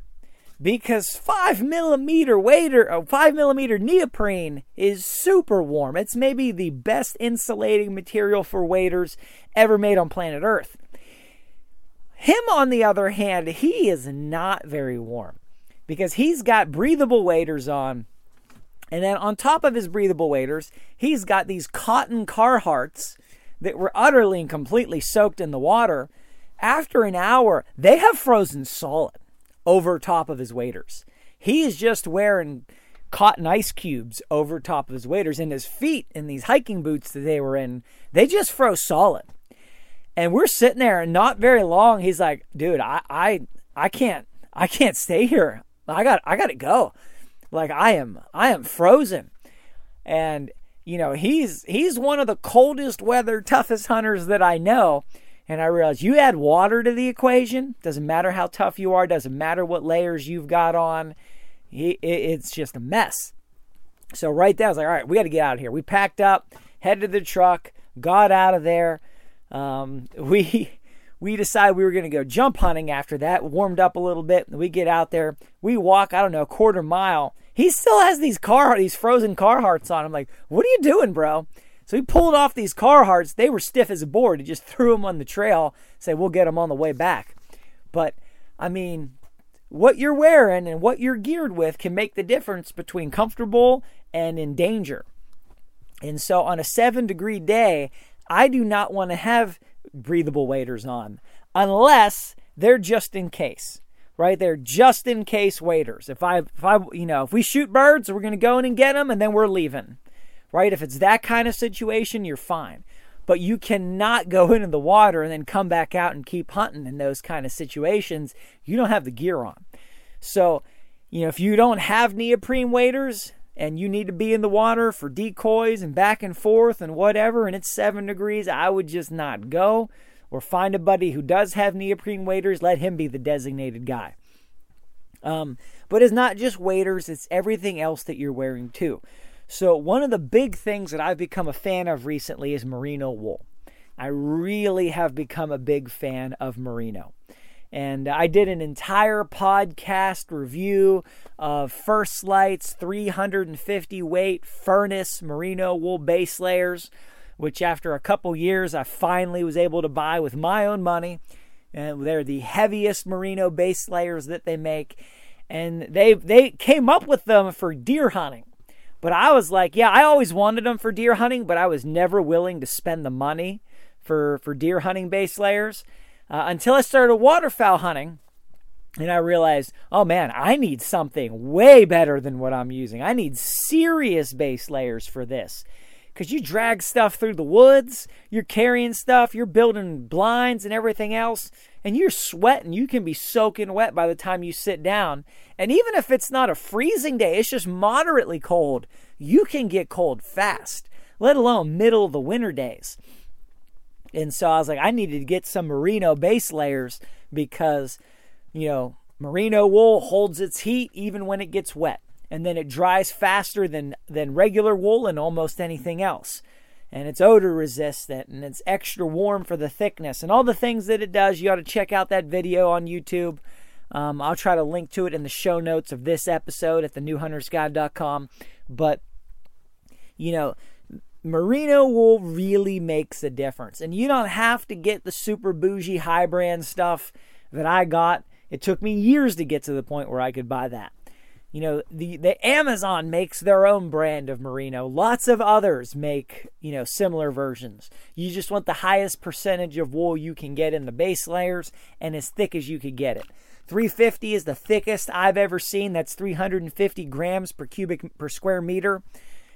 because five millimeter wader, uh, five millimeter neoprene is super warm. It's maybe the best insulating material for waders ever made on planet Earth. Him, on the other hand, he is not very warm because he's got breathable waders on. And then on top of his breathable waders, he's got these cotton Carhartts that were utterly and completely soaked in the water. After an hour, they have frozen solid over top of his waders. He is just wearing cotton ice cubes over top of his waders, and his feet in these hiking boots that they were in, they just froze solid. And we're sitting there, and not very long, he's like, "Dude, I, I, I can't, I can't stay here. I got, I got to go. Like I am, I am frozen." And you know, he's he's one of the coldest weather, toughest hunters that I know. And I realized you add water to the equation, doesn't matter how tough you are, doesn't matter what layers you've got on, it's just a mess. So right there, I was like, all right, we got to get out of here. We packed up, headed to the truck, got out of there. Um, [laughs] we we decided we were going to go jump hunting after that. Warmed up a little bit. And we get out there. We walk, I don't know, a quarter mile. He still has these car, these frozen Carhartts on. I'm like, what are you doing, bro? So he pulled off these Carhartts. They were stiff as a board. He just [laughs] threw them on the trail, say, we'll get them on the way back. But, I mean, what you're wearing and what you're geared with can make the difference between comfortable and in danger. And so on a seven degree day, I do not want to have breathable waders on unless they're just in case. Right? They're just in case waders. If I if I you know, if we shoot birds, we're going to go in and get them and then we're leaving. Right? If it's that kind of situation, you're fine. But you cannot go [laughs] into the water and then come back out and keep hunting in those kind of situations. You don't have the gear on. So, you know, if you don't have neoprene waders, and you need to be in the water for decoys and back and forth and whatever, and it's seven degrees, I would just not go. Or find a buddy who does have neoprene waders, let him be the designated guy. Um, but it's not just waders, it's everything else that you're wearing too. So, one of the big things that I've become a fan of recently is merino wool. I really have become a big fan of merino. And I did an entire podcast review of First Lite's 350 weight furnace merino wool base layers, which after a couple years I finally was able to buy with my own money. And they're the heaviest merino base layers that they make. And they they came up with them for deer hunting. But I was like, yeah, I always wanted them for deer hunting, but I was never willing to spend the money for for deer hunting base layers uh, until I started waterfowl hunting. And I realized, oh man, I need something way better than what I'm using. I need serious base layers for this. Because you drag stuff through the woods, you're carrying stuff, you're building blinds and everything else, and you're sweating. You can be soaking wet by the time you sit down. And even if it's not a freezing day, it's just moderately cold, you can get cold fast, let alone middle of the winter days. And so I was like, I needed to get some merino base layers because, you know, merino wool holds its heat even when it gets wet. And then it dries faster than, than regular wool and almost anything else. And it's odor resistant and it's extra warm for the thickness and all the things that it does. You ought to check out that video on YouTube. Um, I'll try to link to it in the show notes of this episode at thenewhuntersguide.com. But, you know, merino wool really makes a difference. And you don't have to get the super bougie high brand stuff that I got. It took me years to get to the point where I could buy that. You know, the, the Amazon makes their own brand of merino. Lots of others make, you know, similar versions. You just want the highest percentage of wool you can get in the base layers and as thick as you could get it. 350 is the thickest I've ever seen. That's 350 grams per cubic per square meter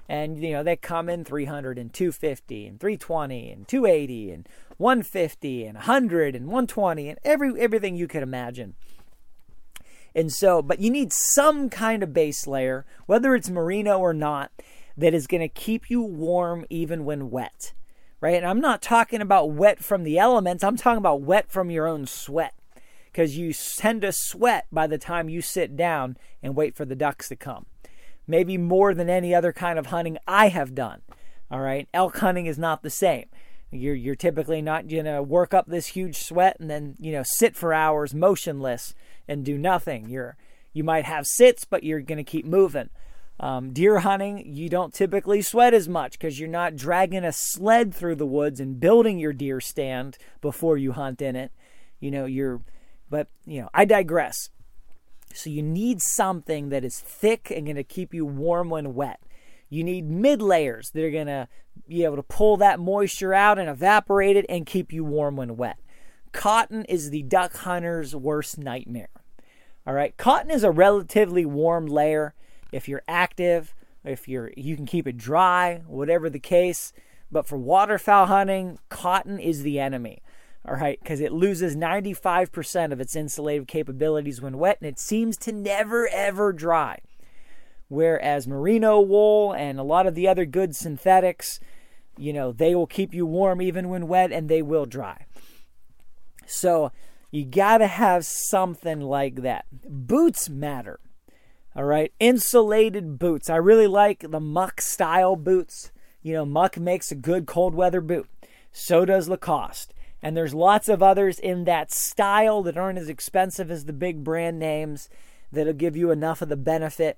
and you know they come in 300 and 250 and 320 and 280 and 150 and 100 and 120 and every everything you could imagine. And so but you need some kind of base layer whether it's merino or not that is going to keep you warm even when wet right? And i'm not talking about wet from the elements i'm talking about wet from your own sweat. Because you tend to sweat by the time you sit down and wait for the ducks to come maybe more than any other kind of hunting I have done. All right, elk hunting is not the same. You're you're typically not gonna work up this huge sweat and then you know sit for hours motionless and do nothing. You're you might have sits, but you're gonna keep moving. Um, deer hunting, you don't typically sweat as much because you're not dragging a sled through the woods and building your deer stand before you hunt in it. You know, you're, but, you know, I digress. So you need something that is thick and going to keep you warm when wet. You need mid layers that are going to be able to pull that moisture out and evaporate it and keep you warm when wet. Cotton is the duck hunter's worst nightmare. All right, cotton is a relatively warm layer if you're active, if you're you can keep it dry, whatever the case. But for waterfowl hunting, cotton is the enemy all right, because it loses 95% of its insulative capabilities when wet and it seems to never ever dry. Whereas merino wool and a lot of the other good synthetics, you know, they will keep you warm even when wet and they will dry. So you got to have something like that. Boots matter. All right, insulated boots. I really like the Muck style boots. You know, Muck makes a good cold weather boot. So does LaCrosse. And there's lots of others in that style that aren't as expensive as the big brand names that'll give you enough of the benefit.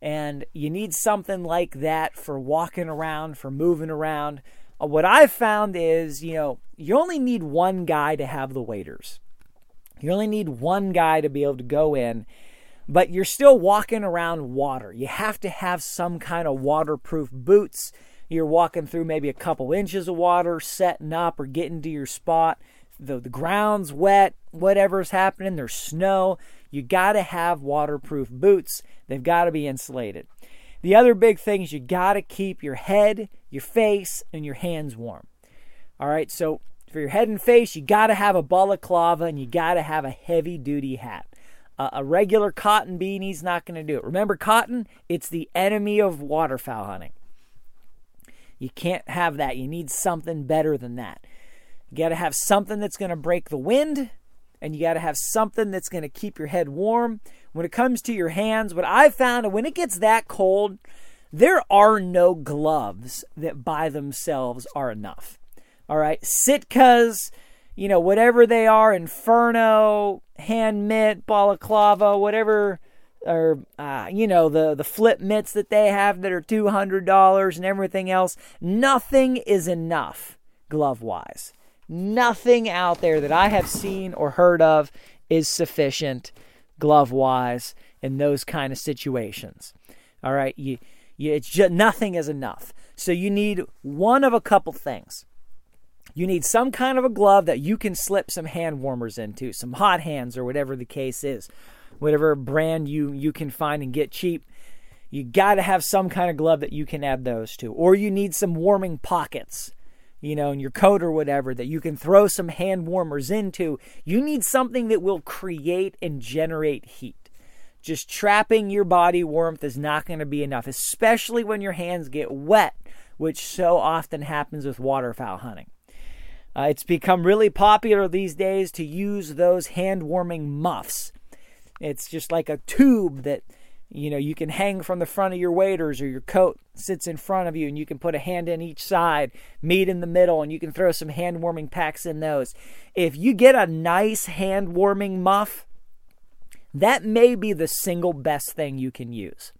And you need something like that for walking around, for moving around. Uh, what I've found is, you know, you only need one guy to have the waders. You only need one guy to be able to go in, but you're still walking around water. You have to have some kind of waterproof boots you're walking through maybe a couple inches of water, setting up or getting to your spot. The, the ground's wet, whatever's happening, there's snow. You got to have waterproof boots. They've got to be insulated. The other big thing is you got to keep your head, your face, and your hands warm. All right, so for your head and face, you got to have a balaclava and you got to have a heavy duty hat. Uh, a regular cotton beanie's not going to do it. Remember, cotton, it's the enemy of waterfowl hunting. You can't have that. You need something better than that. You got to have something that's going to break the wind, and you got to have something that's going to keep your head warm. When it comes to your hands, what I've found when it gets that cold, there are no gloves that by themselves are enough. All right, Sitkas, you know, whatever they are, Inferno, hand mitt, balaclava, whatever or uh, you know the the flip mitts that they have that are two hundred dollars and everything else. Nothing is enough glove wise. Nothing out there that I have seen or heard of is sufficient glove wise in those kind of situations. All right, you, you it's just nothing is enough. So you need one of a couple things. You need some kind of a glove that you can slip some hand warmers into, some hot hands or whatever the case is whatever brand you you can find and get cheap. You got to have some kind of glove that you can add those to, or you need some warming pockets, you know, in your coat or whatever that you can throw some hand warmers into. You need something that will create and generate heat. Just trapping your body warmth is not going to be enough, especially when your hands get wet, which so often happens with waterfowl hunting. Uh, it's become really popular these days to use those hand warming muffs it's just like a tube that you know you can hang from the front of your waders or your coat sits in front of you and you can put a hand in each side meet in the middle and you can throw some hand warming packs in those. If you get a nice hand warming muff that may be the single best thing you can use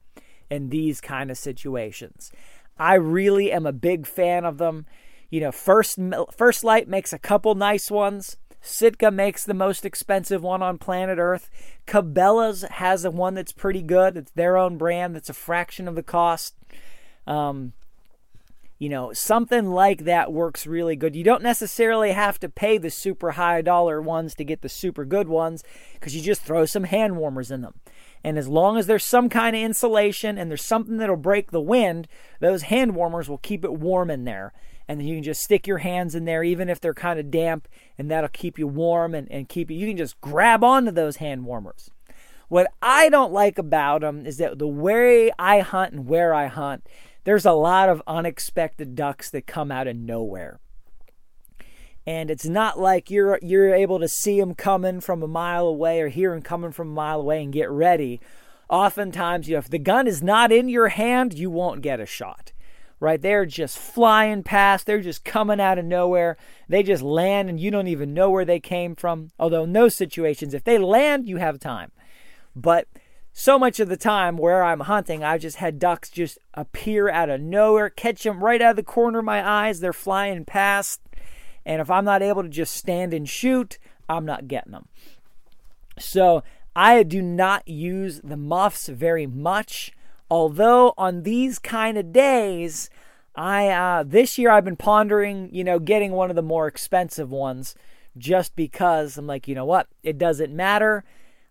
in these kind of situations. I really am a big fan of them. You know first First Lite makes a couple nice ones Sitka makes the most expensive one on planet Earth. Cabela's has a one that's pretty good. It's their own brand that's a fraction of the cost. Um, you know, something like that works really good. You don't necessarily have to pay the super high dollar ones to get the super good ones because you just throw some hand warmers in them. And as long as there's some kind of insulation and there's something that'll break the wind, those hand warmers will keep it warm in there. And you can just stick your hands in there even if they're kind of damp and that'll keep you warm and, and keep you you can just grab onto those hand warmers. What i don't like about them is that the way i hunt and where i hunt there's a lot of unexpected ducks that come out of nowhere and it's not like you're you're able to see them coming from a mile away or hear them coming from a mile away and get ready oftentimes you know, if the gun is not in your hand you won't get a shot right? They're just flying past. They're just coming out of nowhere. They just land and you don't even know where they came from. Although, in those situations, if they land, you have time. But so much of the time where I'm hunting, I've just had ducks just appear out of nowhere, catch them right out of the corner of my eyes. They're flying past. And if I'm not able to just stand and shoot, I'm not getting them. So I do not use the muffs very much. Although on these kind of days, I uh, this year I've been pondering, you know, getting one of the more expensive ones, just because I'm like, you know what, it doesn't matter.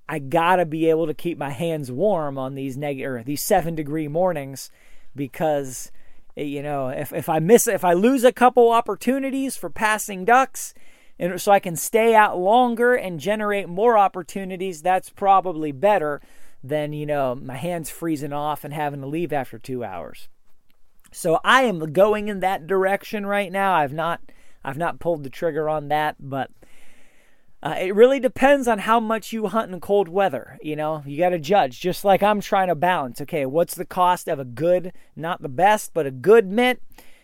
I gotta be able to keep my hands warm on these negative these seven degree mornings, because Eh, you know if if I miss if I lose a couple opportunities for passing ducks, and so I can stay out longer and generate more opportunities, that's probably better than, you know, my hands freezing off and having to leave after two hours. So I am going in that direction right now. I've not I've not pulled the trigger on that, but uh, it really depends on how much you hunt in cold weather. You know, you got to judge. Just like I'm trying to balance. Okay, what's the cost of a good, not the best, but a good mitt?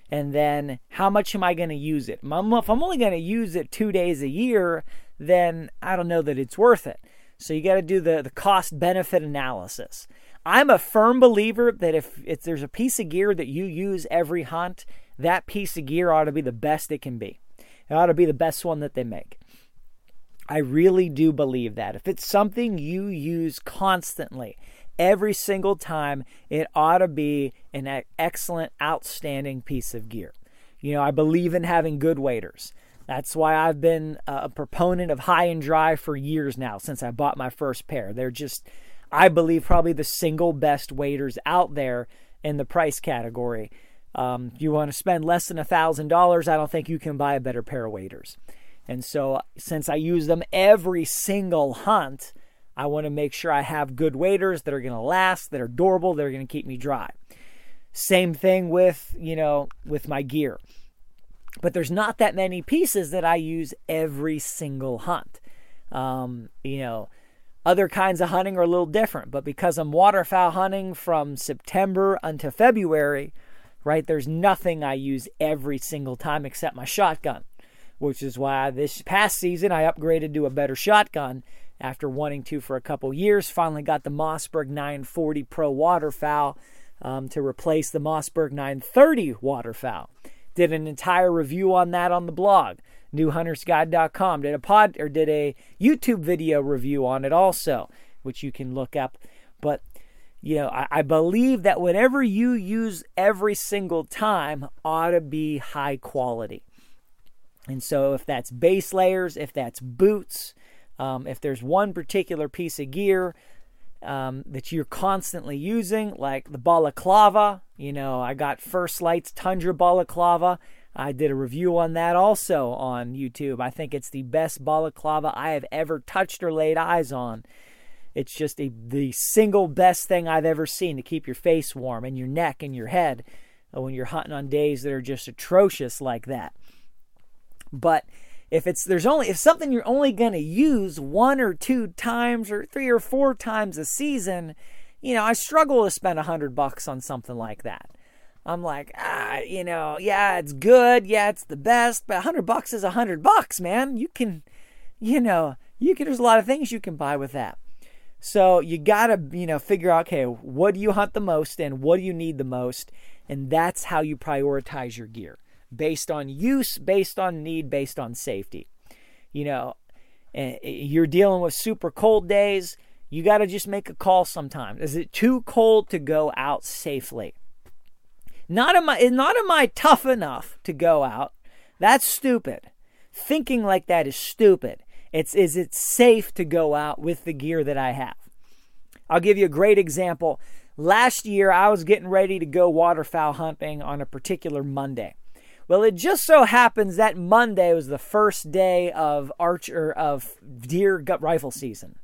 And then how much am I going to use it? If I'm only going to use it two days a year, then I don't know that it's worth it. So you got to do the, the cost benefit analysis. I'm a firm believer that if, if there's a piece of gear that you use every hunt, that piece of gear ought to be the best it can be. It ought to be the best one that they make. I really do believe that. If it's something you use constantly, every single time, it ought to be an excellent, outstanding piece of gear. You know, I believe in having good waders. That's why I've been a proponent of high and dry for years now, since I bought my first pair. They're just, I believe, probably the single best waders out there in the price category. Um, if you want to spend less than a $1,000, I don't think you can buy a better pair of waders. And so, since I use them every single hunt, I want to make sure I have good waders that are going to last, that are durable, that are going to keep me dry. Same thing with, you know, with my gear. But there's not that many pieces that I use every single hunt. Um, you know, other kinds of hunting are a little different, but because I'm waterfowl hunting from September until February, right, there's nothing I use every single time except my shotgun, which is why this past season I upgraded to a better shotgun after wanting to for a couple years. Finally got the Mossberg 940 Pro waterfowl um, to replace the Mossberg 930 waterfowl. Did an entire review on that on the blog, newhuntersguide.com. Did a pod or did a YouTube video review on it also, which you can look up. But you know, I, I believe that whatever you use every single time ought to be high quality. And so, if that's base layers, if that's boots, um, if there's one particular piece of gear um, that you're constantly using, like the balaclava, you know, I got First Lites Tundra balaclava. I did a review on that also on YouTube. I think it's the best balaclava I have ever touched or laid eyes on. It's just a, the single best thing I've ever seen to keep your face warm and your neck and your head when you're hunting on days that are just atrocious like that. But if it's there's only if something you're only going to use one or two times or three or four times a season you know i struggle to spend a hundred bucks on something like that. I'm like ah you know yeah it's good yeah it's the best but a hundred bucks is a hundred bucks man. You can you know you can there's a lot of things you can buy with that. So you gotta you know figure out okay what do you hunt the most and what do you need the most? And that's how you prioritize your gear based on use, based on need, based on safety. You know, eh, eh, you're dealing with super cold days. You got to just make a call sometimes. Is it too cold to go out safely? Not am I not am I tough enough to go out? That's stupid. Thinking like that is stupid. It's is it safe to go out with the gear that I have? I'll give you a great example. Last year I was getting ready to go waterfowl hunting on a particular Monday. Well, it just so happens that Monday was the first day of archer of deer gut rifle season.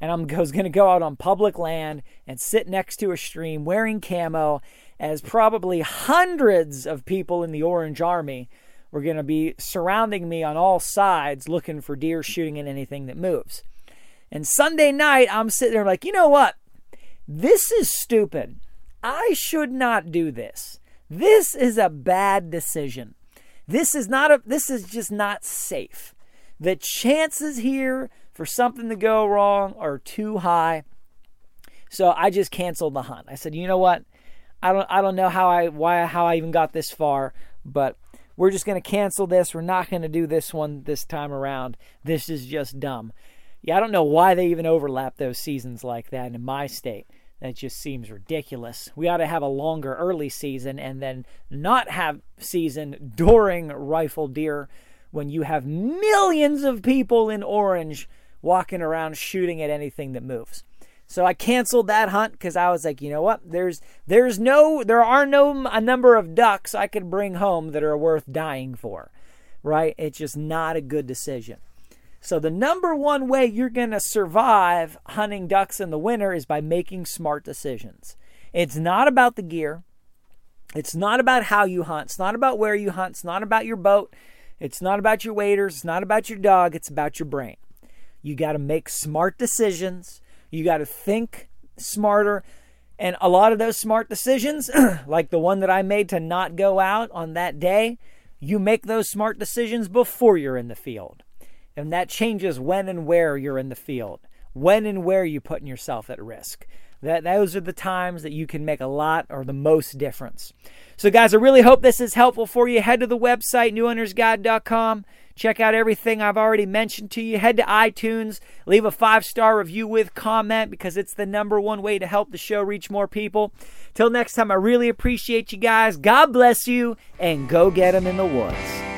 And I'm [laughs] was going to go out on public land and sit next to a stream wearing camo as probably hundreds of people in the Orange Army were going to be surrounding me on all sides looking for deer shooting at anything that moves. And Sunday night, I'm sitting there like, you know what? This is stupid. I should not do this. This is a bad decision. This is not a this is just not safe. The chances here for something to go wrong are too high. So I just canceled the hunt. I said, "You know what? I don't I don't know how I why how I even got this far, but we're just going to cancel this. We're not going to do this one this time around. This is just dumb." Yeah, I don't know why they even overlap those seasons like that in my state. That just seems ridiculous. We ought to have a longer early season and then not have season during rifle deer when you have millions of people in orange walking around shooting at anything that moves. So I canceled that hunt because I was like, you know what? There's there's no there are no a number of ducks I could bring home that are worth dying for. Right? It's just not a good decision. So, the number one way you're going to survive hunting ducks in the winter is by making smart decisions. It's not about the gear, it's not about how you hunt, it's not about where you hunt, it's not about your boat, it's not about your waders, it's not about your dog, it's about your brain. You got to make smart decisions, you got to think smarter. And a lot of those smart decisions, [clears throat] like the one that I made to not go out on that day, you make those smart decisions before you're in the field. And that changes when and where you're in the field, when and where you're putting yourself at risk. That those are the times that you can make a lot or the most difference. So, guys, I really hope this is helpful for you. Head to the website, newhuntersguide.com. Check out everything I've already mentioned to you. Head to iTunes, leave a five star review with comment because it's the number one way to help the show reach more people. Till next time, I really appreciate you guys. God bless you, and go get them in the woods.